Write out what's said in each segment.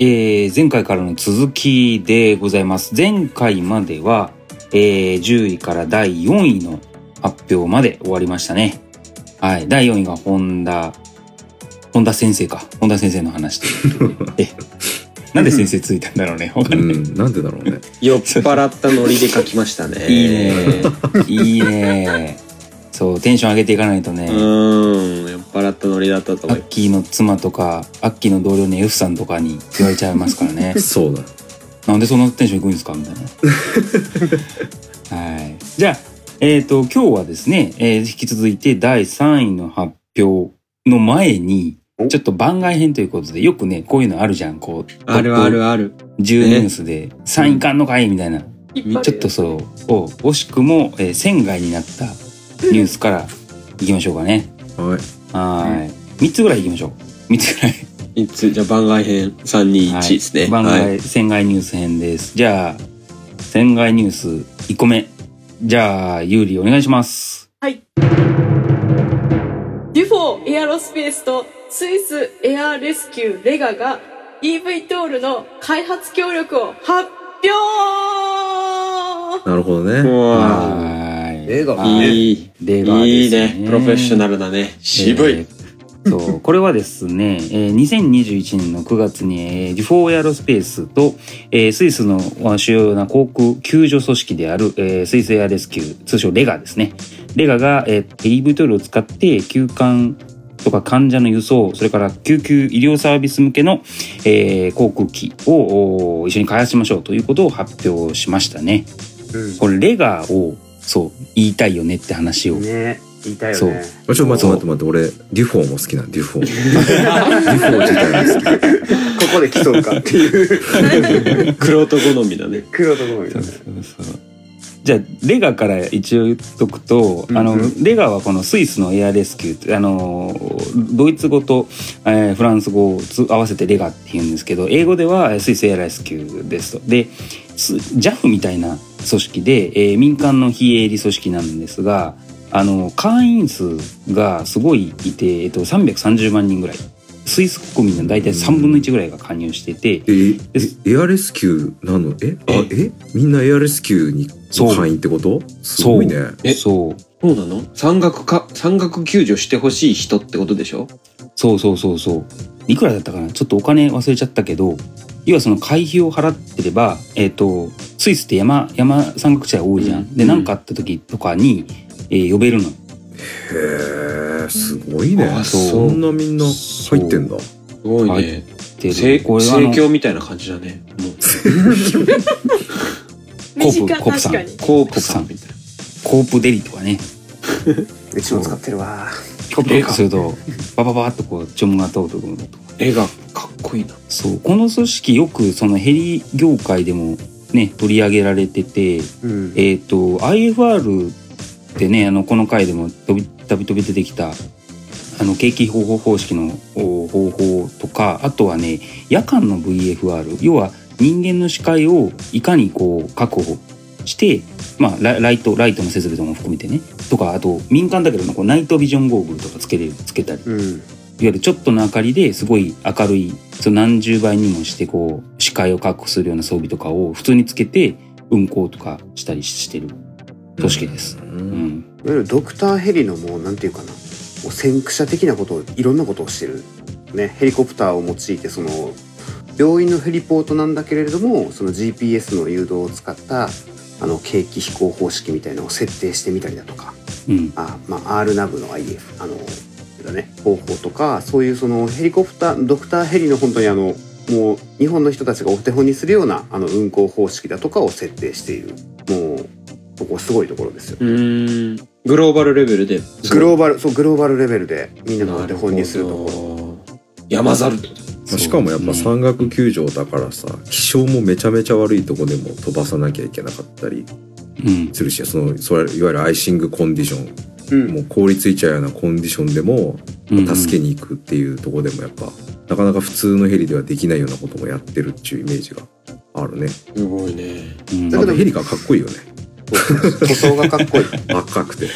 えー前回からの続きでございます。前回までは、えー10位から第4位の発表まで終わりましたね。はい。第4位が本田、本田先生か。本田先生の話で。え、なんで先生ついたんだろうね。わかない。うんん、なんでだろうね。酔っ払ったノリで書きましたね。いいね。いいね。そう、テンション上げていかないとね。うーん、払ったノリだったとア思いッキーの妻とか、アッキーの同僚の F さんとかに言われちゃいますからね。そうだ。なんでそんなテンションいくんですか？みたいな。はい。じゃあ、えっ、と、今日はですね、えー引き続いて第3位の発表の前に、ちょっと番外編ということで、よくね、こういうのあるじゃん。こう、あるあるある。10ニュースで3位かんのかいみたいな。ちょっとそう、を惜しくも、えー、仙外になったニュースからいきましょうかね。はい。はい。3つぐらいいきましょう。3つぐらい。いつじゃあ番外編321ですね。番外、はい。仙外ニュース編です。じゃあ、仙外ニュース1個目。じゃあ、ゆうりお願いします。はい。デュフォーエアロスペースとスイスエアーレスキューレガが EV トールの開発協力を発表なるほどね。レガはいいい。レガいいですね。プロフェッショナルだね。渋い。えーそう、これはですね、えー2021年の9月に、えーデュフォーエアロスペースと、えースイスのまあ主要な航空救助組織である、えースイスエアレスキュー、通称レガですね。レガが、えー EV トイレを使って救艦とか患者の輸送、それから救急医療サービス向けの、えー航空機をお一緒に開発しましょうということを発表しましたね。これレガを、そう、言いたいよねって話を。ね言いたいよそうねあちょ、待って待って待って、俺、デュフォーも好きな、デュフォー。デュフォー自体も好き。ここで競うかっていうクロート好みだね。黒ところそうそうそうじゃあレガから一応言っとくと、あのうんうんレガはこのスイスのエアレスキューってあのドイツ語と、えーフランス語をつ合わせてレガって言うんですけど英語ではスイスエアレスキューですと。でス JAF みたいな組織で、えー民間の非営利組織なんですがあの会員数がすごいいて、えっと、330万人ぐらいスイス国民の大体3分の1ぐらいが加入してて。えエアレスキューなの？え？あえ？みんなエアレスキューにそう会員ってこと？すごいね。え？そう。そうなの？山岳か、山岳救助してほしい人ってことでしょ？そうそうそうそう。いくらだったかな？ちょっとお金忘れちゃったけど、要はその会費を払ってれば、えっ、と、スイスって山、山山岳地帯多いじゃん。で、うん何かあった時とかに、えー呼べるの。へえ、すごいね。あそんなみんな入ってんだ。すごい入ね。で、盛況みたいな感じだね。もう、コープ短コープさんコープさんみたいな。コープデリとかね。うちも使ってるわピコピコすると、バババーっとこう、注文が通るところとか。絵がかっこいいな。そう。この組織よくそのヘリ業界でもね、取り上げられてて、うんえっ、と IFR ってねあのこの回でもたびたび出てきたあの景気方法方式のお方法とかあとはね夜間の VFR 要は人間の視界をいかにこう確保して、まあ、ラライトライトの設備とかも含めてねとかあと民間だけどこうナイトビジョンゴーグルとかつけれるつけたり。いわうんゆるちょっとの明かりですごい明るいその何十倍にもしてこう視界を確保するような装備とかを普通につけて運行とかしたりしてる。組織です。ううんん、いわゆるドクターヘリのもうなんていうかなもう先駆者的なことをいろんなことをしてる。ねヘリコプターを用いてその病院のヘリポートなんだけれどもその GPS の誘導を使ったあの景気飛行方式みたいなのを設定してみたりだとかうん、あ、まあ、R ナブの IF あのだね方法とかそういうそのヘリコプタードクターヘリの本当にあのもう日本の人たちがお手本にするようなあの運行方式だとかを設定しているここすごいところですよ。うーん。グローバルレベルで。グローバルそうグローバルレベルでみんながお手本にするところ。ろ。山猿ってこと。まあしかもやっぱ山岳救助だからさ気象もめちゃめちゃ悪いとこでも飛ばさなきゃいけなかったりうん、するしそのそれいわゆるアイシングコンディション。うん。もう凍りついちゃうようなコンディションでもうん助けに行くっていうところでもやっぱなかなか普通のヘリではできないようなこともやってるっていうイメージがあるね。すごいね。うん、だけどヘリがかっこいいよね塗装がかっこいい、赤くて。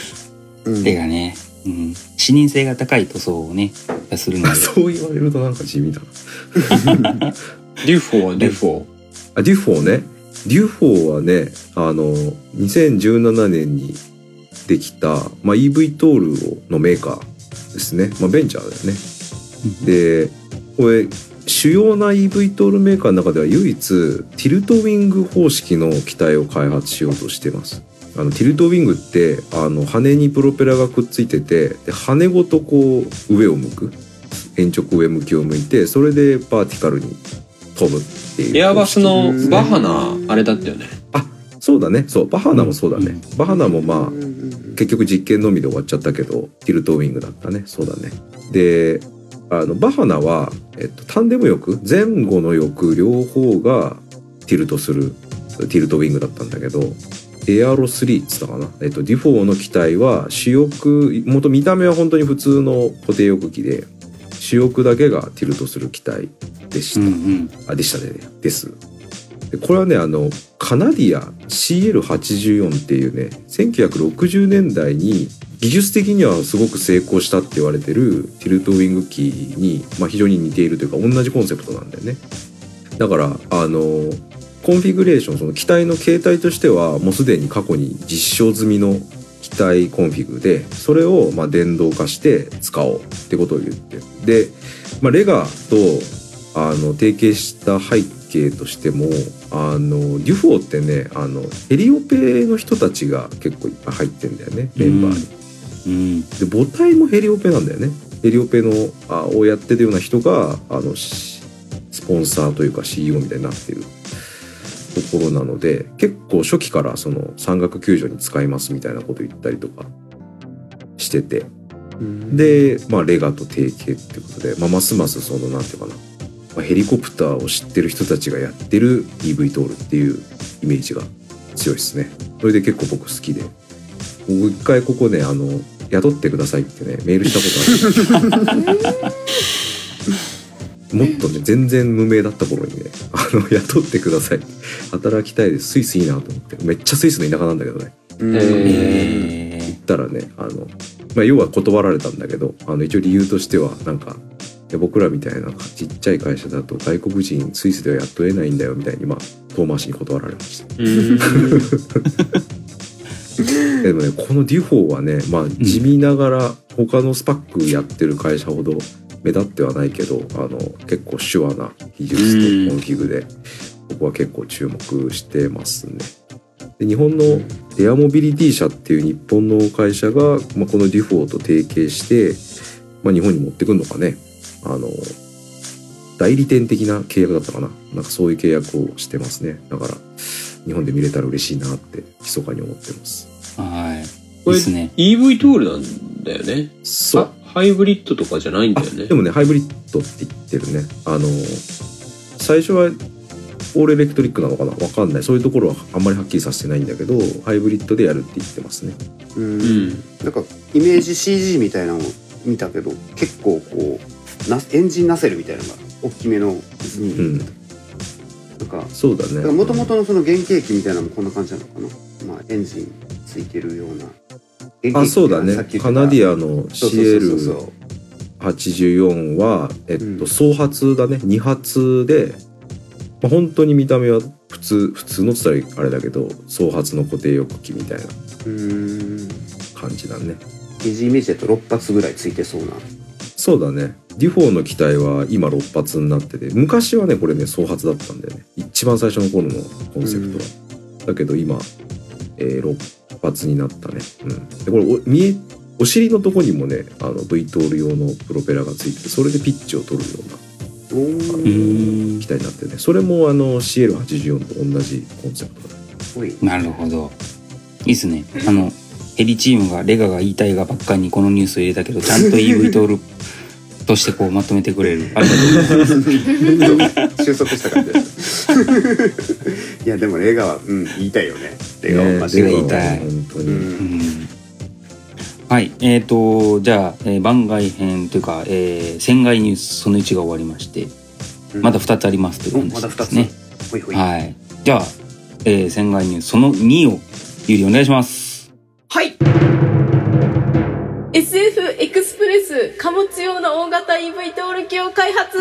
うん。手がね、うん、視認性が高い塗装をねするので。そう言われるとなんか地味だな。デュフォーはデュフォー。あデュフォーね。デュフォーはねあの2017年にできた、まあ、EV トールのメーカーですね、まあ、ベンチャーだよね。でこれ主要な EV トールメーカーの中では唯一ティルトウィング方式の機体を開発しようとしてます。あのティルトウィングってあの羽にプロペラがくっついててで羽ごとこう上を向く。鉛直上向きを向いてそれでバーティカルに飛ぶっていう。エアバスのバハナ、あれだったよね。そうだね。そうバハナもそうだね、バハナもまあうんうんうん。結局実験のみで終わっちゃったけどティルトウィングだったね。そうだね。であのバハナは、えっと、タンデム翼前後の翼両方がティルトするティルトウィングだったんだけどエアロ3っつったかな、えっと、デュフォーの機体は主翼元見た目は本当に普通の固定翼機で主翼だけがティルトする機体でした、うんうん。あでしたね。ですでこれはねあのカナデア CL84 っていうね1960年代に技術的にはすごく成功したって言われてるティルトウィング機に、まあ、非常に似ているというか同じコンセプトなんだよね。だからあのコンフィグレーションその機体の形態としてはもうすでに過去に実証済みの機体コンフィグでそれをま電動化して使おうってことを言ってで、まあ、レガとあの提携した背景としてもあのデュフォーってねあのヘリオペの人たちが結構いっぱい入ってんだよねメンバーに。うん。で母体もヘリオペなんだよね。ヘリオペのあをやってるような人があのしスポンサーというか CEO みたいになってる。ところなので結構初期からその山岳救助に使いますみたいなこと言ったりとかしてて。うん。で、まあ、レガと提携ってことで、まあ、ますますそのなんていうかな、まあ、ヘリコプターを知ってる人たちがやってる EV トールっていうイメージが強いですね。それで結構僕好きで。僕一回ここねあの雇ってくださいってねメールしたことある もっとね全然無名だった頃にねあの雇ってください。働きたいです。スイスいいなと思って。めっちゃスイスの田舎なんだけどね。うんええ言ったらねあの、まあ、要は断られたんだけどあの一応理由としてはなんかいや僕らみたいなちっちゃい会社だと外国人スイスでは雇えないんだよみたいにまあ遠回しに断られましたうん。でもねこのデュフォーはねまあ地味ながら他のスパックやってる会社ほど目立ってはないけどあの結構シュアな技術とコンフィグで僕は結構注目してますね。で日本のエアモビリティ社っていう日本の会社が、まあ、このデュフォーと提携して、まあ、日本に持ってくんのかねあの代理店的な契約だったかななんかそういう契約をしてますねだから日本で見れたら嬉しいなって密かに思ってますー、はい。これですね。EV トールなんだよね？そうあハイブリッドとかじゃないんだよね？で。もねハイブリッドって言ってるねあの最初はオールエレクトリックなのかな？わかんないそういうところはあんまりはっきりさせてないんだけどハイブリッドでやるって言ってますねうんうん。なんかイメージ CG みたいなのを見たけど結構こうなエンジンナセルみたいなのが大きめの図に、うん。なんかそうだね。もともとのその原型機みたいなのもこんな感じなのかな？まあエンジンついてるような。あそうだね。カナディアのそうそうそうそう。CL84 は、えっとうん。総発だね。2発で、まあ、本当に見た目は普通普通のって言ったらあれだけど総発の固定翼機みたいな感じだね。イメージだと6発ぐらいついてそうなそうだね。デュフォーの機体は今6発になってて昔はねこれね総発だったんだよね。一番最初の頃のコンセプトは、だけど今、えー6発になったね。うん。でこれお見えお尻のとこにもねあの V トール用のプロペラがついててそれでピッチを取るような機。体になってね。それもあの CL84 と同じコンセプトだなるほど。いいっすね。あの、ヘリチームがレガが言いたいがばっかりにこのニュースを入れたけど、ちゃんと EV トールとしてこうまとめてくれる。ありがとうございます。収束した感じです いやでもレガはうん言いたいよねレガはマジでね言いたい、本当に、うんうんはい。えっ、と、じゃあ、えー番外編というか、えー、船外ニュースその1が終わりまして、うんまだ2つありますというお感じまだ2つですね。ほいほい、はい。じゃあ、えー、船外ニュースその2を、ゆりお願いします。はい貨物用の大型 EV 登録機を開発。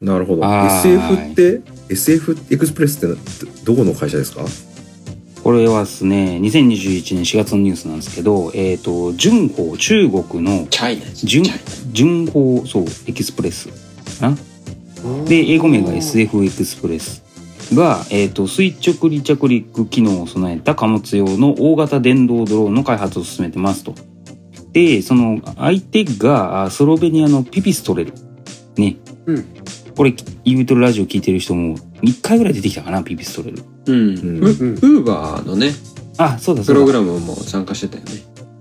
なるほど。SF って SF エクスプレスってなどこの会社ですか？これはですね2021年4月のニュースなんですけどえっ、と順法中国のチャイナです順チャイナ。順法そうエクスプレス。かな？で英語名が SF エクスプレスが、えー、と垂直離着陸機能を備えた貨物用の大型電動ドローンの開発を進めてますと。でその相手があスロベニアのピピストレル。ね、うん。これイービトルラジオ聞いてる人も1回ぐらい出てきたかなピピストレル。うん。うん。ウウーバーのね。あそうだそうだ。プログラムも参加してたよね。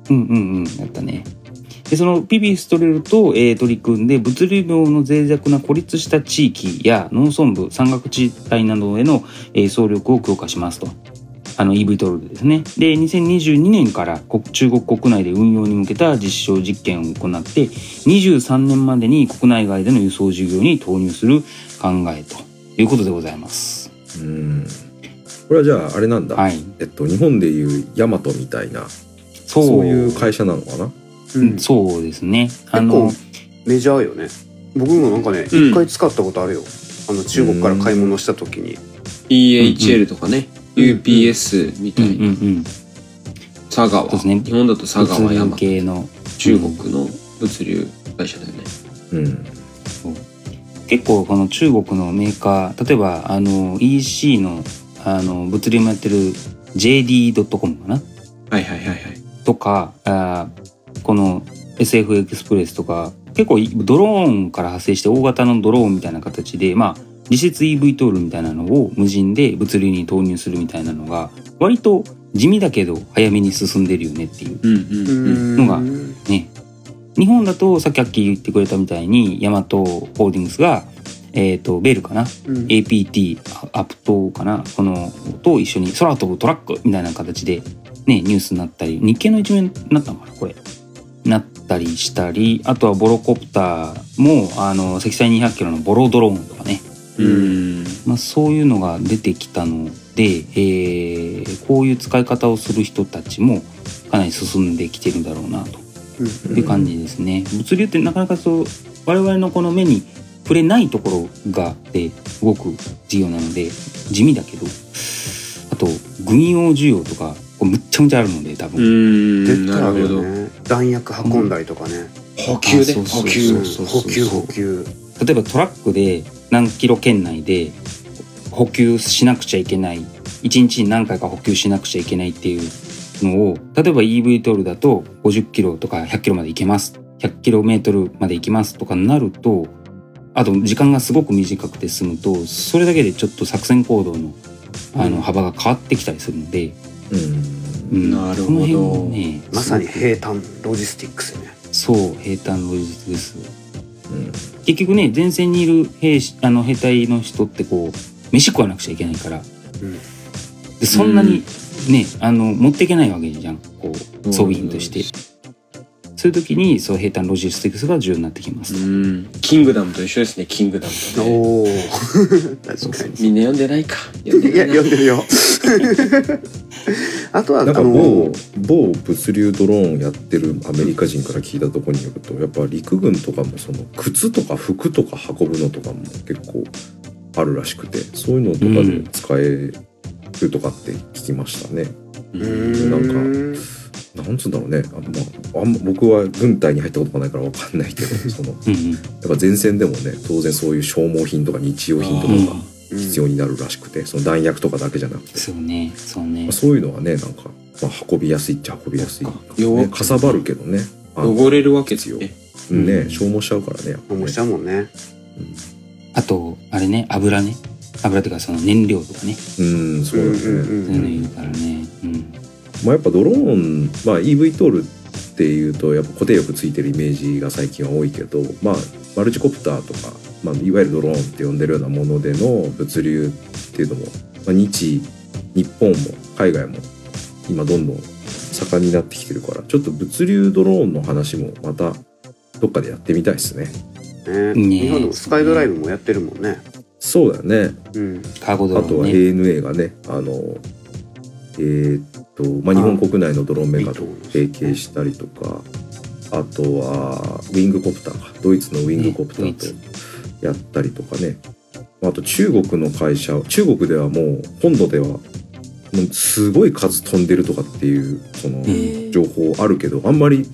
うんうんうん。やったね。でそのピピストレルと、えー取り組んで物流網の脆弱な孤立した地域や農村部山岳地帯などへの、えー総力を強化しますとあの EV トルでですね。で2022年から国中国国内で運用に向けた実証実験を行って23年までに国内外での輸送事業に投入する考えということでございます。うん。これはじゃああれなんだ、はい。えっと日本でいうヤマトみたいなそう。そういう会社なのかな？うん。うんそうですね。あ結の構メジャーよね。僕もなんかねうん。一回使ったことあるよ。あの中国から買い物した時に。EHL とかね、うん UPS みたうんいな、うんうん佐川、そうですね。日本だと佐川物流山系の中国の物流会社だよね。うん。結構この中国のメーカー例えばあの EC のあの物流もやってる JD.com かな？はいはいはいはい。とかあーこの SF エクスプレスとか結構ドローンから派生して大型のドローンみたいな形でまあ実質 EV トールみたいなのを無人で物流に投入するみたいなのが割と地味だけど早めに進んでるよねっていう。のがね。日本だとさっき言ってくれたみたいにヤマトホールディングスが、えー、とベルかな？うん。APT アップトかな？このと一緒に空飛ぶトラックみたいな形でねニュースになったり日経の一面になったのかな？これ。なったりしたりあとはボロコプターもあの積載200キロのボロドローンとかね、うん。まあ、そういうのが出てきたので、えーこういう使い方をする人たちもかなり進んできてるんだろうなと。うん。いう感じですね。物流ってなかなかそう我々のこの目に触れないところがあってすごく事業なので地味だけどあと軍用需要とかこうむっちゃむちゃあるので多う分、ん絶対あなるほど。るよね弾薬運んだりとかね。補給であそうそう補給そうそう。補給。補給。例えばトラックで何キロ圏内で補給しなくちゃいけない1日に何回か補給しなくちゃいけないっていうのを例えば EV トールだと50キロとか100キロまで行けます。100キロメートルまで行きますとかなるとあと時間がすごく短くて済むとそれだけでちょっと作戦行動のあの幅が変わってきたりするので、うん。うんなるほど。ねまさに兵站ロジスティックスよね。そう兵站ロジスですうん。結局ね前線にいる兵士あの兵隊の人ってこう飯食わなくちゃいけないから、うん。でそんなにね、あの持っていけないわけじゃん。こう装備品として、そういう時にそう兵站ロジスティクスが重要になってきます、うん。キングダムと一緒ですねキングダムとねおお確かにみんな読んでないかいや読んでるよあとはあなんかの某某物流ドローンやってるアメリカ人から聞いたところによるとやっぱ陸軍とかもその靴とか服とか運ぶのとかも結構あるらしくてそういうのとかで使えるとかって聞きましたね。うーん。なんつうんだろうね。あの、まあ、あんま僕は軍隊に入ったことがないからわかんないけどそのうんうん。やっぱ前線でもね当然そういう消耗品とか日用品とかうん。が必要になるらしくてその弾薬とかだけじゃなくて、そうねそうね。まあ、そういうのはねなんか、まあ、運びやすいっちゃ運びやすいか。弱ね、かさばるけどね。汚れるわけですよ。ねうん。ねうん消耗しちゃうからねやっぱね。面白いもんね。あとあれね油ね。油っていうかその燃料とかね。うんそうだね、うんうんそういうの言うからね。うん。まあ、やっぱドローン、まあ、EV トールっていうとやっぱ固定力ついてるイメージが最近は多いけど、まあ、マルチコプターとか、まあ、いわゆるドローンって呼んでるようなものでの物流っていうのも、まあ、日日本も海外も今どんどん盛んになってきてるからちょっと物流ドローンの話もまたどっかでやってみたいですね。ね。ね日本でもスカイドライブもやってるもんね。そうだね。うん。カーゴドロあとは ANA がねあのえーっと、まあ、日本国内のドローンメーカーと提携したりとかあとはウィングコプターか。ドイツのウィングコプターとやったりとかね。あと中国の会社中国ではもう本土ではもうすごい数飛んでるとかっていうそのん情報あるけどあんまり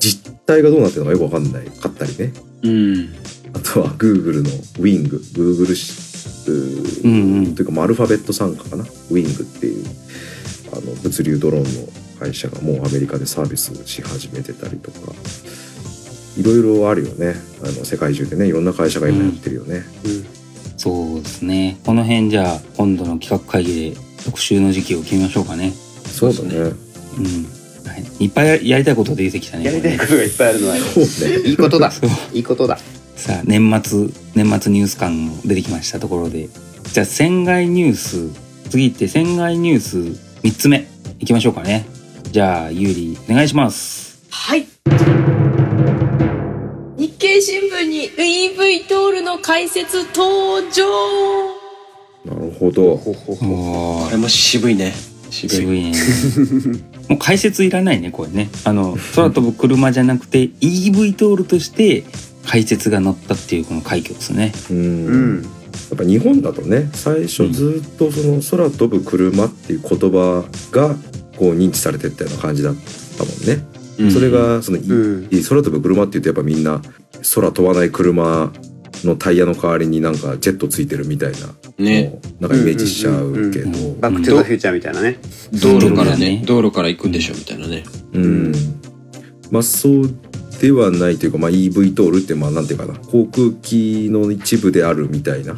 実態がどうなってるのかよくわかんない。かったりねうん。あとは Google の Wing Google しうーうんうん。というかまあアルファベット参加かな。Wing っていうあの物流ドローンの会社がもうアメリカでサービスし始めてたりとかいろいろあるよね。あの世界中でねいろんな会社が今やってるよね、そうですね。この辺じゃあ今度の企画会議で特集の時期を決めましょうかね。そうだね。うん、はい、いっぱいややりたいこと出てきたね。やりたいこことがいっぱいあるのはそうね。いいことだ。いいことだ。さあ年末年末ニュース感も出てきましたところで。じゃあ船外ニュース次行って船外ニュース3つ目いきましょうかね。じゃあゆうりお願いします。はい。日経新聞に EV トールの解説登場。なるほど。ほほほおこれも渋いね。渋い。渋いね。もう解説いらないねこれね。あの空飛ぶ車じゃなくて EV トールとして解説が載ったっていうこの快挙ですね。うん。うんやっぱ日本だとね最初ずっとその空飛ぶ車っていう言葉がこう認知されてったような感じだったもんね、うん。それ、がその、いうん。空飛ぶ車って言うとやっぱみんな空飛ばない車のタイヤの代わりになんかジェットついてるみたいな。ね。なんかイメージしちゃうけど。うんうんうんバックトゥザフューチャーみたいなね。道路からね。ね、道路から行くんでしょみたいなね。うん。まあそうではないというか、まあ、EV トールってまあなんていうかな。航空機の一部であるみたいな。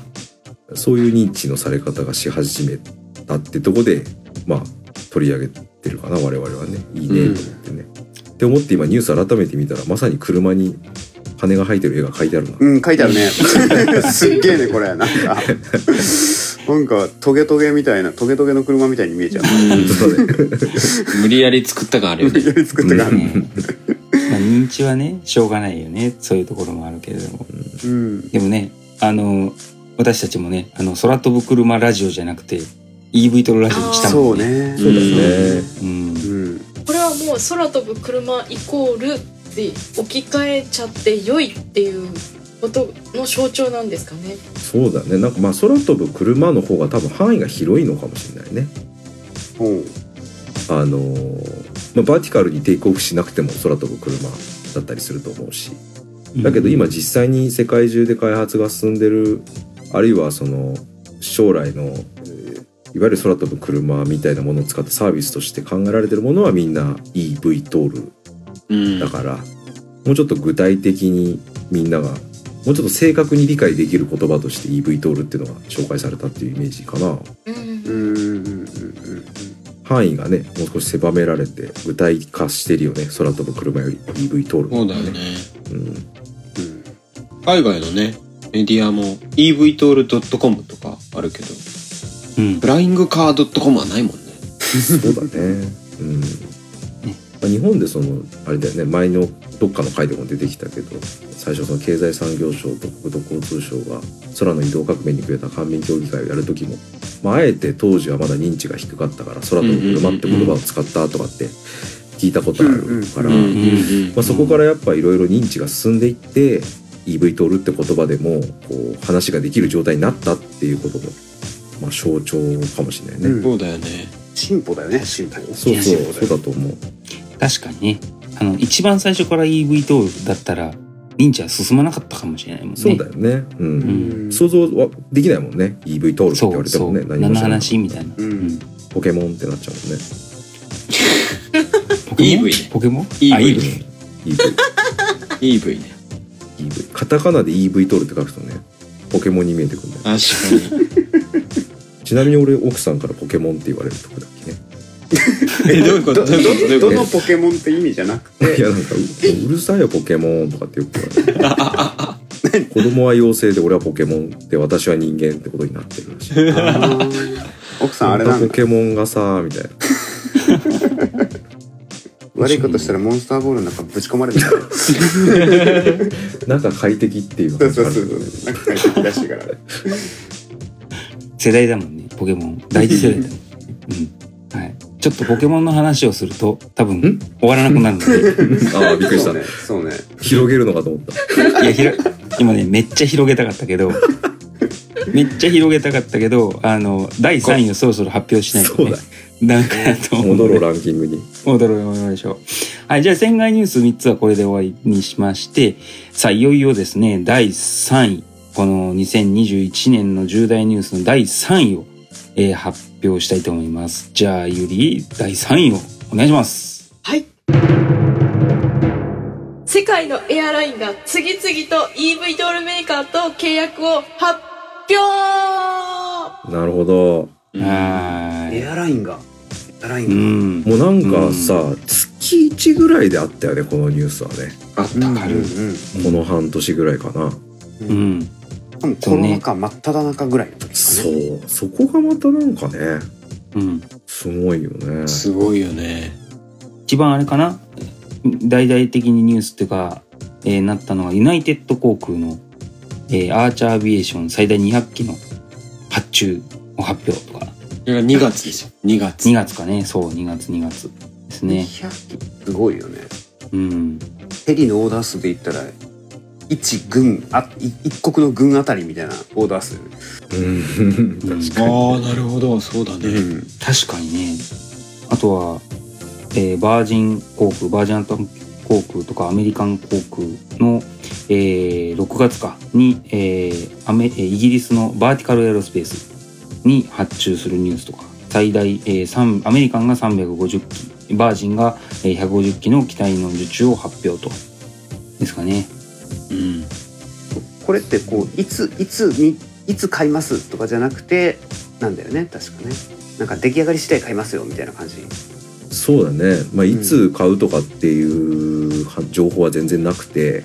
そういう認知のされ方がし始めたってとこでまあ取り上げてるかな我々はね。いいねと思ってね。って思って今ニュース改めて見たらまさに車に羽が生えてる絵が描いてあるな。うん書いてあるね。すっげえねこれ。なんか。なんかトゲトゲみたいなトゲトゲの車みたいに見えちゃう。無理やり作った感あるよね。やり作ったからねまあ認知はねしょうがないよね。そういうところもあるけれども。うん。でもねあの私たちもねあの空飛ぶ車ラジオじゃなくて EV トールラジオにしたもんね。そうね。そうだね。うん。うん。これはもう空飛ぶ車イコールで置き換えちゃって良いっていうことの象徴なんですかね。そうだねなんかまあ空飛ぶ車の方が多分範囲が広いのかもしれないね。ほうあのーまあ、バーティカルにテイクオフしなくても空飛ぶ車だったりすると思うしだけど今実際に世界中で開発が進んでるあるいはその将来の、えーいわゆる空飛ぶ車みたいなものを使ったサービスとして考えられてるものはみんな EV トールうん。だから、もうちょっと具体的にみんながもうちょっと正確に理解できる言葉として EV トールっていうのが紹介されたっていうイメージかな。うんうんうんうんうん範囲がねもう少し狭められて具体化してるよね。空飛ぶ車より EV トール。そうだよね。うん、うん海外のね、メディアも evtol.com とかあるけど、うん。フライングカー .com はないもんね。そうだね。うん、まあ、日本でそのあれだよね前のどっかの回でも出てきたけど最初その経済産業省と国土交通省が空の移動革命にくれた官民協議会をやる時も、まあ、あえて当時はまだ認知が低かったから空飛ぶ車って言葉を使ったとかって聞いたことあるから、うんうんうんまあ、そこからやっぱいろいろ認知が進んでいって EV トールって言葉でもこう話ができる状態になったっていうことの、まあ、象徴かもしれないね。うんそうだよね。進歩だよね進歩そうそうそうだと思う。確かにねあの一番最初から EV トールだったら認知は進まなかったかもしれないもんねそうだよね。うん。うん想像はできないもんね。EV トールって言そうそうわれてもね。何のも知らない話みたいな、うんうんポケモンってなっちゃうもんね。ポケモン？EV ねポケモン？EV あ EV ね。EV。カタカナで EV トールって書くとね、ポケモンに見えてくるんだよ。確かに。ちなみに俺奥さんからポケモンって言われるとこだっけね。え、どういうことどのポケモンって意味じゃなくて。いやなんかううるさいよポケモンとかってよく言われる。子供は妖精で俺はポケモンで私は人間ってことになってるらしい。奥さんあれなんだ。ポケモンがさみたいな。悪いことしたらモンスターボールの中ぶち込まれるな。んか快適っていうそうそうそうそう。なんか快適らしいから。世代だもんねポケモン。第一世代だもん、うん。はい、ちょっとポケモンの話をすると多分ん？終わらなくなるので。ああびっくりしたね。そうね。広げるのかと思った。いやひら今ねめっちゃ広げたかったけどめっちゃ広げたかったけどあの第3位をそろそろ発表しないとね。そうだ。なんかやと思う戻ろうランキングに。戻ろう戻りましょう。はいじゃあ船外ニュース3つはこれで終わりにしましてさあいよいよですね第3位。この2021年の重大ニュースの第3位を、えー発表したいと思います。じゃあゆり第3位をお願いします。はい。世界のエアラインが次々と EV ドールメーカーと契約を発表。なるほど。はーい。エアラインが。エアライうンが、ん。もうなんかさ、月1ぐらいであったよねこのニュースはね。あったかる。この半年ぐらいかな、うんうんうん多分コロナ禍真っ只中ぐらいの時かそねう。そこがまたなんかねうん。すごいよね。すごいよね。一番あれかな？大々的にニュースっていうか、えーなったのはユナイテッド航空の、えーアーチャーアビエーション最大200機の発注を発表とか。それが2月ですよ。2月。2月かね。そう2月2月ですね。200機。すごいよね。うん。ヘリのオーダー数で言ったら一軍あい一国の軍あたりみたいなオーダー数、うん。確かに。ああ、なるほど。そうだね。うん。確かにね。あとは、えーバージン航空バージンアトランティック航空とかアメリカン航空の、えー6月かに、えーアメえーイギリスのバーティカルエアロスペースに発注するニュースとか。最大、えー三アメリカンが350機。バージンが、えー150機の機体の受注を発表と。ですかね。うん。これってこういついつにいつ買いますとかじゃなくてなんだよね確かね。なんか出来上がり次第買いますよみたいな感じ。そうだね、まあ、いつ買うとかっていうは情報は全然なくて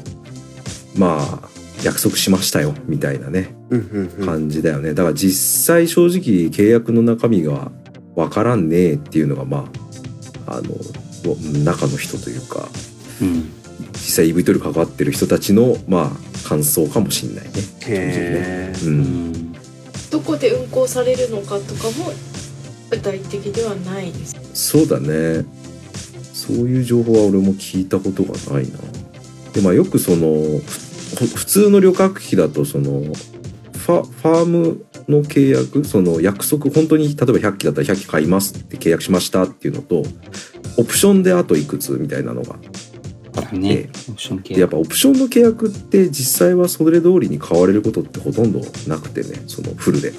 まあ約束しましたよみたいなね。うんうんうん。感じだよね。だから実際正直契約の中身がわからんねえっていうのがまああの中の人というか。うん実際 EV トル関わってる人たちのまあ感想かもしんないね。へえう、うん。ん。どこで運行されるのかとかも具体的ではないです。そうだね。そういう情報は俺も聞いたことがないな。でまあよくそのふ普通の旅客機だとそのファファームの契約その約束本当に例えば100機だったら100機買いますって契約しましたっていうのとオプションであといくつみたいなのがて、ねオプション系でやっぱオプションの契約って実際はそれ通りに買われることってほとんどなくてねそのフルで。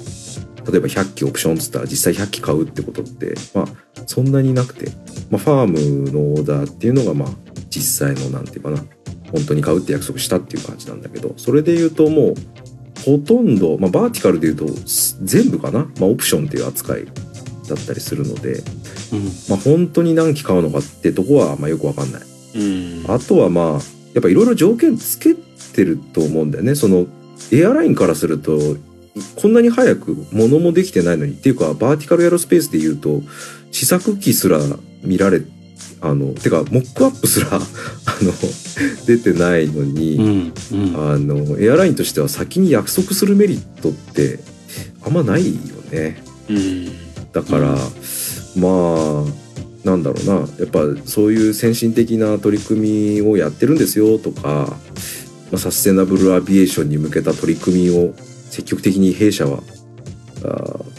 例えば100機オプションっつったら実際100機買うってことってまあそんなになくて、まあ、ファームのオーダーっていうのがまあ実際のなんていうかな。本当に買うって約束したっていう感じなんだけど。それで言うともうほとんど、まあ、バーティカルで言うとす全部かな、まあ、オプションっていう扱いだったりするので、うん。まあ、本当に何機買うのかってとこはまあよくわかんない。うん。あとはまあやっぱいろいろ条件つけてると思うんだよねそのエアラインからするとこんなに早く物もできてないのにっていうかバーティカルエアロスペースで言うと試作機すら見られあのてかモックアップすら あの出てないのうに、んうんあのエアラインとしては先に約束するメリットってあんまないよね。うん。だから、まあなんだろうなやっぱそういう先進的な取り組みをやってるんですよとか、まあ、サステナブルアビエーションに向けた取り組みを積極的に弊社は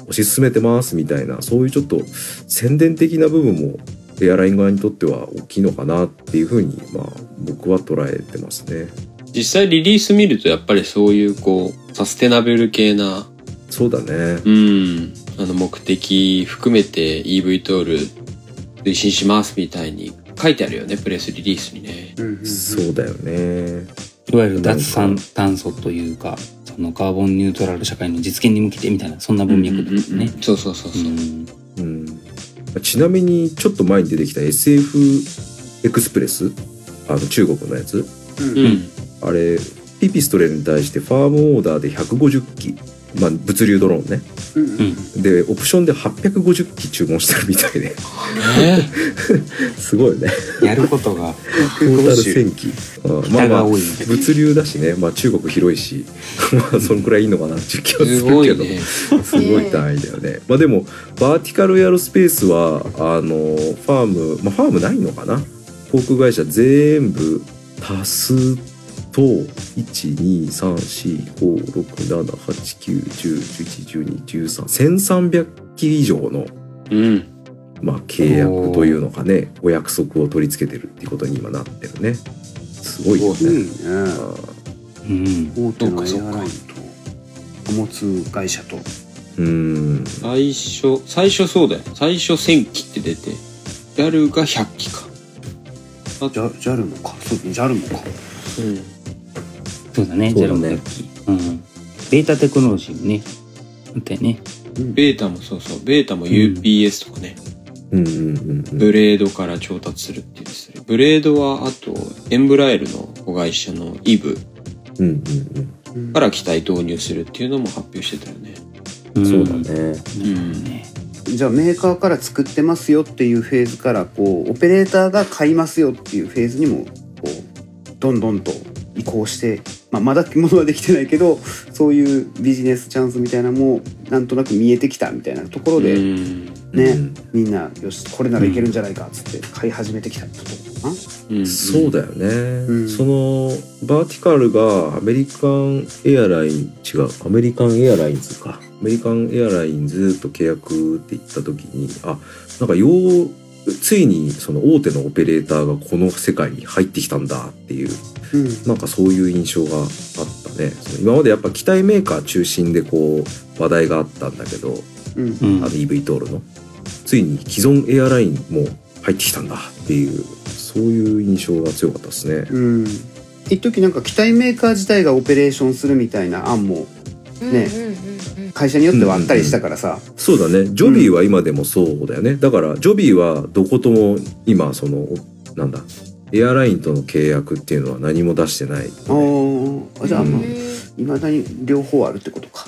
推し進めてますみたいなそういうちょっと宣伝的な部分もエアライン側にとっては大きいのかなっていうふうに、まあ、僕は捉えてますね。実際リリース見るとやっぱりそういうこう、サステナブル系な、そうだね。うん、あの目的含めて EV トール推進しますみたいに書いてあるよね、プレスリリースにね。うんうんうんそうだよね。いわゆる脱炭炭素というかそのカーボンニュートラル社会の実現に向けてみたいなそんな文脈ですね。そうそうそうそう。うんうん、ちなみにちょっと前に出てきた SF エクスプレス？あの中国のやつ？うんうん。あれピピストレに対してファームオーダーで150機、まあ、物流ドローンね。うんうん。でオプションで850機注文してるみたいで。えすごいね。やることが。トータル1000機あまあまあ。物流だしね、まあ、中国広いし。まあそのくらいいいのかなっていう気はすするけど。ごいね。すごい単位だよね。まあでもバーティカルエアロスペースはあのファーム、まあ、ファームないのかな？航空会社全部足すと12345678910111213 1300機以上の、うん。まあ、契約というのかねお約束を取り付けてるっていうことに今なってるね。すごいよね。うん。大手のエアラインと貨物会社と。ーうん。最初、最初そうだよ。最初1000機って出て、JAL が100機か。ジャ JAL もか。そうね JAL もか。うん。そうだねそうだねジャルもさっきうんベータテクノロジーもねあったよねベータもそうそう。ベータも UPS とかね。うんうんうんうんブレードから調達するっていうですね。ブレードは、あと、エンブラエルの子会社のイブうんうんうんから機体導入するっていうのも発表してたよね。うんそうだ。ねじゃあメーカーから作ってますよっていうフェーズからこうオペレーターが買いますよっていうフェーズにもこうどんどんと移行して、まあ、まだものはできてないけどそういうビジネスチャンスみたいなのもなんとなく見えてきたみたいなところで、うん。ねうん。みんなよしこれならいけるんじゃないかっつって買い始めてきたってことかな。うん。そうだよね、ん。そのバーティカルがアメリカンエアライン違うアメリカンエアラインズか。アメリカンエアラインズと契約って言った時にあなんかようついにその大手のオペレーターがこの世界に入ってきたんだっていううん。なんかそういう印象があったね。その今までやっぱ機体メーカー中心でこう話題があったんだけどうん。うんあの EV トールのついに既存エアラインも入ってきたんだっていうそういう印象が強かったですね。うん。一時なんか機体メーカー自体がオペレーションするみたいな案もねうんうんうんうん。会社によってはあったりしたからさ、そうだね。ジョビーは今でもそうだよね、だからジョビーはどことも今そのなんだエアラインとの契約っていうのは何も出してない、あーあじゃあまあうん。いまだに両方あるってことか。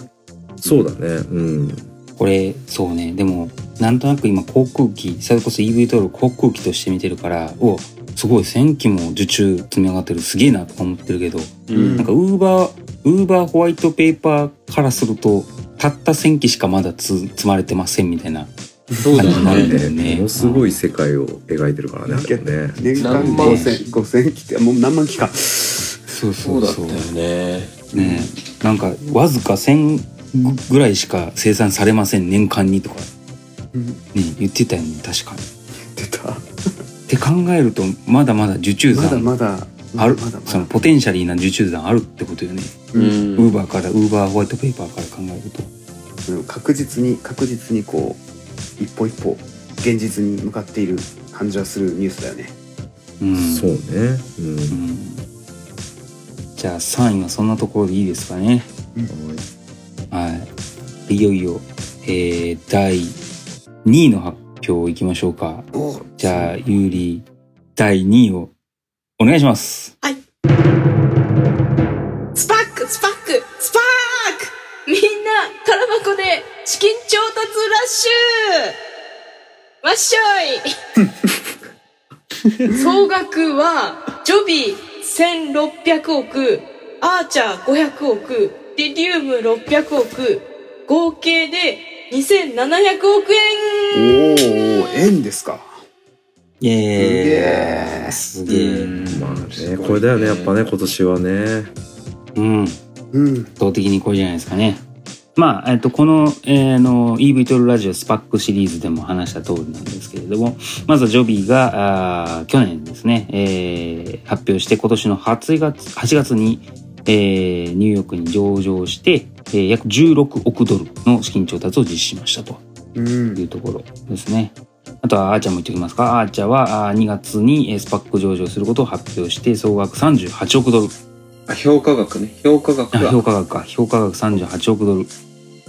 そうだね。うん。これそうね。でもなんとなく今航空機それこそ EV トール航空機として見てるからおすごい1000機も受注積み上がってる。すげえなとか思ってるけど。うん。なんかウーバーウーバーホワイトペーパーからするとたった1000機しかまだつ積まれてませんみたいな。そうだなるんだね。よね。ものすごい世界を描いてるからねね年間何万5000 5000機ってもう何万機か。そうそそう。うそうだったよね。ねなんかわずか1000ぐらいしか生産されません年間にとか。うん。ね言ってたよね確かに。出た。って考えるとまだまだ受注まだ残まだ。ある。まだまだ。そのポテンシャリーな受注残あるってことよね。うウーん。バーからウーバーホワイトペーパーから考えると。うん確実に確実にこう一歩一歩現実に向かっている感じはするニュースだよね。うん。そうね。ううん。んじゃあ3位はそんなところでいいですかね。はい。いよいよ、えー、第2位の発表いきましょうか。おじゃあゆうり第2位をお願いします。スパックスパッな、空箱で資金調達ラッシュ!わっしょい! 総額は、ジョビー1600億、アーチャー500億、リリウム600億、合計で2700億お円!お円ですか。イエーすげえまあねこれだよねやっぱね今年はね。うん。うん。圧倒的にこれじゃないですかね。まあ、えっと、この、えーの EV トルラジオスパックシリーズでも話した通りなんですけれども、まずはジョビーが、あー去年ですね、えー発表して今年の8月 ,8 月に、えーニューヨークに上場して、えー約16億ドルの資金調達を実施しましたとうんいうところですね。あとはアーチャーも言っておきますか。アーチャーはあー2月にえースパック上場することを発表して総額38億ドルあ、評価額ね。評価額あが。評価額か。評価額38億ドルで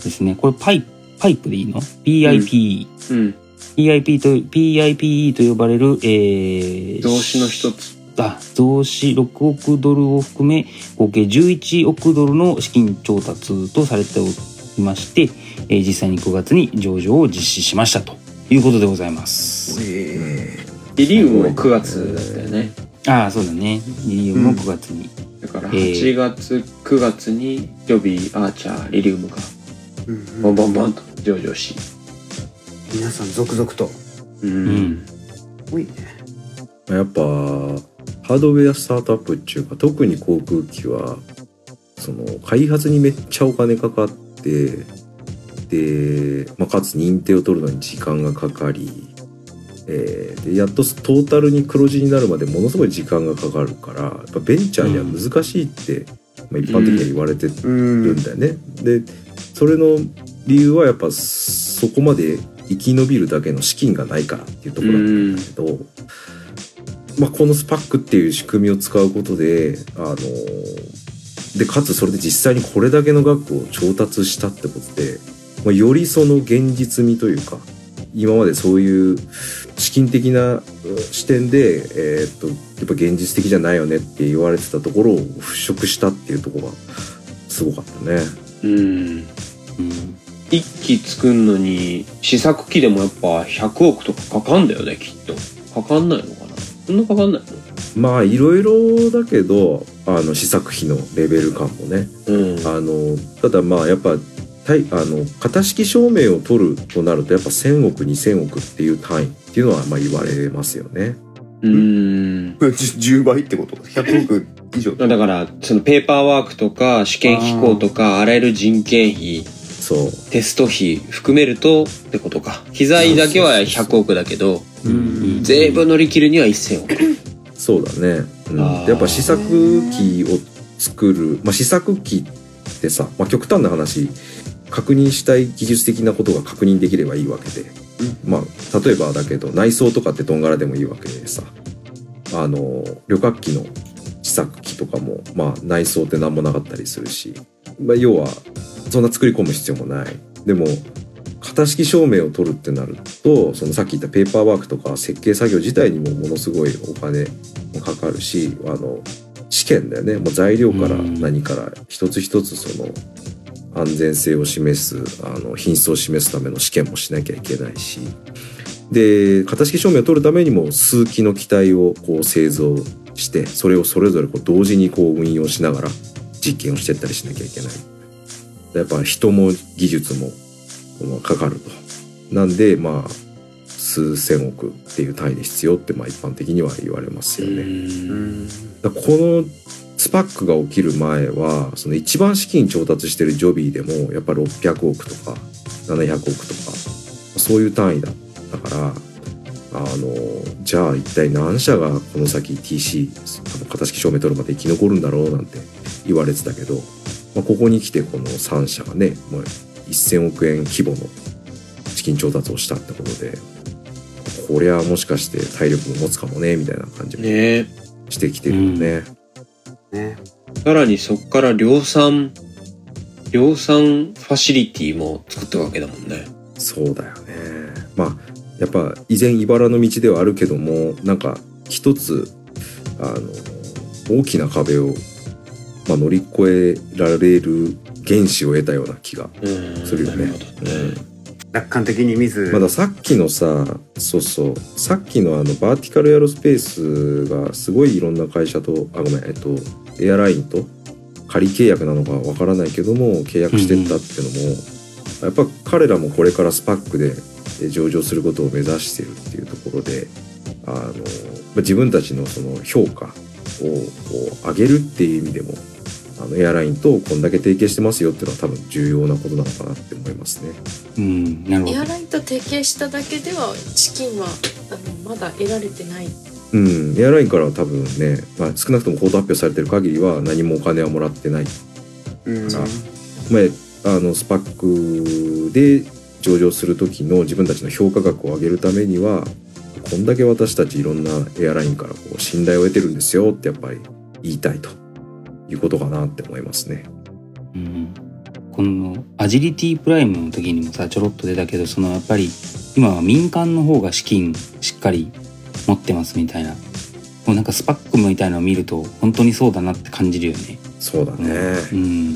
すね。これパイ、パイプでいいの ?PIPE。うん。PIP と、PIPE と呼ばれる、えー、動詞の一つ。あ、増資6億ドルを含め、合計11億ドルの資金調達とされておりまして、えー実際に9月に上場を実施しましたということでございます。えリリウムも9月だったよね。ああ、そうだね。リリウムも9月に。だからえー8月、9月にジョビー、アーチャー、リリウムがーうんボンボンボンと上場し。皆さん続々と。ううん。多いね。やっぱハードウェアスタートアップっていうか特に航空機はその開発にめっちゃお金かかってで、まあ、かつ認定を取るのに時間がかかり、えーでやっとトータルに黒字になるまでものすごい時間がかかるからやっぱベンチャーには難しいって、まあ、一般的には言われてうんるんだよね。でそれの理由はやっぱそこまで生き延びるだけの資金がないからっていうところだったんだけど、まあ、このスパックっていう仕組みを使うことであのでかつそれで実際にこれだけの額を調達したってことで、まあ、よりその現実味というか今までそういう資金的なうん視点で、えーっとやっぱ現実的じゃないよねって言われてたところを払拭したっていうところがすごかったね。うん。うん。一機作るのに試作機でもやっぱ100億とかかかんだよねきっと。かかんないのかな。そんなかかんないの？まあいろいろだけどあの試作費のレベル感もね。うん。あのただまあやっぱ対あの型式証明を取るとなるとやっぱ1,000億2,000億っていう単位っていうのはまあ言われますよね。うん。じ10倍ってこと？100億以上？だからそのペーパーワークとか試験飛行とかあらゆる人件費そう。テスト費含めるとってことか。機材だけは100億だけどうん。全部乗り切るには1000億。そうだね、うん。やっぱ試作機を作る、まあ、試作機ってさ、まあ、極端な話確認したい技術的なことが確認できればいいわけで、まあ例えばだけど内装とかってどんがらでもいいわけでさ。あの旅客機の試作機とかも、まあ、内装って何もなかったりするし、まあ、要はそんな作り込む必要もない。でも型式証明を取るってなるとそのさっき言ったペーパーワークとか設計作業自体にもものすごいお金もかかるしあの試験だよね。もう材料から何から一つ一つその安全性を示すあの品質を示すための試験もしなきゃいけないし。で型式証明を取るためにも数機の機体をこう製造してそれをそれぞれこう同時にこう運用しながら実験をしてったりしなきゃいけない。やっぱ人も技術もまあかかると。なんでまあ数千億っていう単位で必要ってまあ一般的には言われますよね。このスパックが起きる前はその一番資金調達してるジョビーでもやっぱ600億とか700億とかそういう単位だったからあのじゃあ一体何社がこの先 TC 型式証明取るまで生き残るんだろうなんて言われてたけど、まあ、ここに来てこの3社がねもう1000億円規模の資金調達をしたってことでこりゃもしかして体力も持つかもねみたいな感じもねしてきてるよね。ね。さらにそこから量産量産ファシリティも作ったわけだもんね。そうだよね。まあやっぱ依然茨の道ではあるけどもなんか一つあの大きな壁を、まあ、乗り越えられる原資を得たような気が。うん。するよね。なるほどね。楽観的に見ず。まださっきのさそうそう。さっきのあのバーティカルエアロスペースがすごいいろんな会社とあごめんえっとエアラインと仮契約なのかわからないけども契約してったっていうのも、やっぱ彼らもこれからスパックでえ上場することを目指してるっていうところであのまあ自分たちのその評価を上げるっていう意味でもあのエアラインとこんだけ提携してますよっていうのは多分重要なことなのかなって思いますね。うんなるほどエアラインと提携しただけでは資金はあのまだ得られてないうん、エアラインからは多分ね、まあ、少なくとも報道発表されてる限りは何もお金はもらってない、うん。あ。まあ、あのスパックで上場する時の自分たちの評価額を上げるためにはこんだけ私たちいろんなエアラインからこう信頼を得てるんですよってやっぱり言いたいと。いうことかなって思いますね。うん。このアジリティプライムの時にもさちょろっと出たけどそのやっぱり今は民間の方が資金しっかり持ってますみたいな。もうなんかスパックみたいなのを見ると本当にそうだなって感じるよね。そうだね。うん、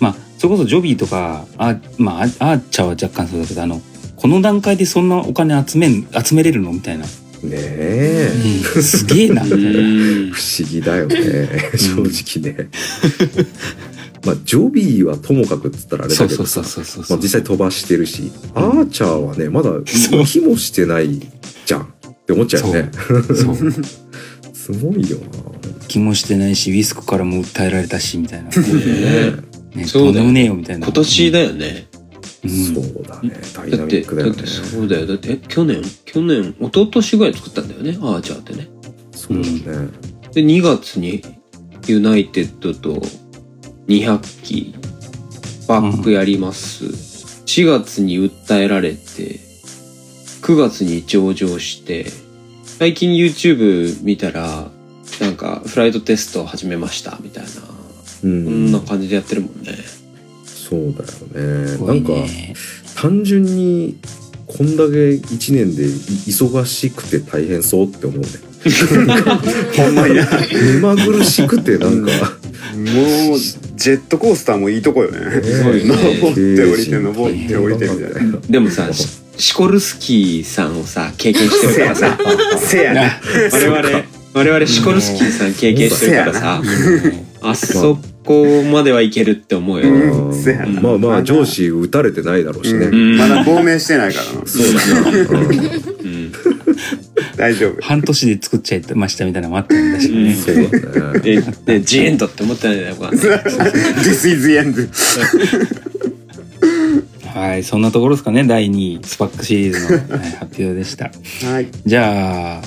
まあそれこそジョビーとかあまあアアーチャーは若干そうだけどあのこの段階でそんなお金集めん集めれるのみたいな、ねえ、うん。すげえな。みたいな。うん。不思議だよね。正直ね。まあジョビーはともかくっつったらあれだけどうそうそうそうそうまあ、実際飛ばしてるし、アーチャーはねまだそう。動きもしてないじゃんって思っちゃうよね。そう すごいよ気もしてないしウィスクからも訴えられたしみたいな、な。ねね、そうだよとんでもねえよみたいな今年だよね。うんそうだね。ダイナミだって、ックだよねだって。そうだよ。だって、え去年去年、一昨年ぐらい作ったんだよね、アーチャーってね。そうだね。で、2月にユナイテッドと200期バックやります。4月に訴えられて、9月に上場して、最近 YouTube 見たら、なんかフライトテスト始めましたみたいな、うこんんな。感じでやってるもんね。そうだよね。すごないんか、ね単純に、こんだけ一年でい忙しくて大変そうって思うね。ほんまにな 目まぐるしくてなんか、もうジェットコースターもいいとこよねすごいね登って降りて登って降りてみたいなでもさ、シシコルスキーさんをさ、経験してるからさ、せやな。我々、我々シコルスキーさん経験してるからさ、あそこまではいけるって思うよ。ね。うんせやな。まあまあ上司撃たれてないだろうしね。うん。まだ亡命してないからな。そうだな。うん。うん大丈夫。半年で作っちゃいましたみたいなのもあったん。だしね、そうだね。で、で、ジエンドって思ってないんだよ、ね This is the end はいそんなところですかね第2位スパックシリーズの、はい発表でしたはいじゃあ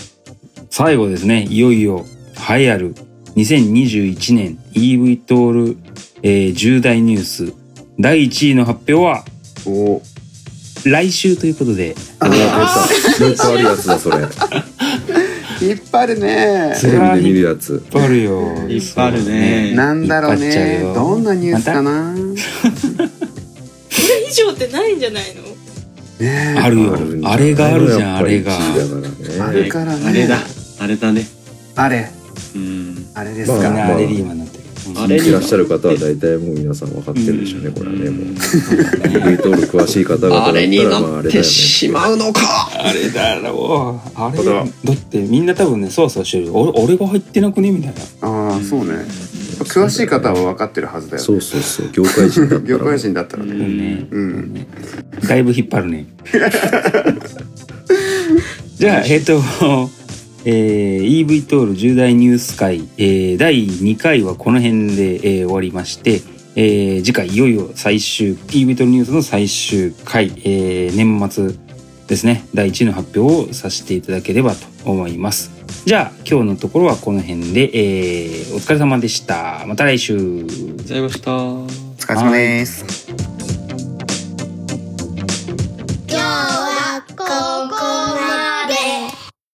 最後ですねいよいよ栄えある2021年 EV トール、えー重大ニュース第1位の発表はお来週ということであ出た。よくあるやつだそれ。引っ張るねそテレビで見るやつ。いっぱいあるよいっぱいあるねなんだろうねよどんなニュースかな上ってないんじゃないの？ねあるよ。あれがあるじゃんあれが。あね。るからね。あれだ。あれだね。あれ。うん。あれですまあかみんなアレリーマンになってる、あれ聞いてらっしゃる方は大体もう皆さん分かってるでしょうね、これはね。もう。EV トール詳しい方々だったあれにら、まあ乗って。しまうのかあれだろう。あれ？だってみんな多分ねそわそわしてる俺俺が入ってなくね？みたいな。ああそうね詳しい方は分かってるはずだよそうそうそう。業界人だったら。業界人だったらね。ねうん。だいぶ引っ張るね。じゃあえっ、とえー EV トール重大ニュース会、えー第2回はこの辺で、えー終わりまして、えー次回いよいよ最終 EV トールニュースの最終回、えー年末ですね。第1位の発表をさせていただければと思いますじゃあ今日のところはこの辺で、えーお疲れ様でした。また来週。ございました。お疲れ様です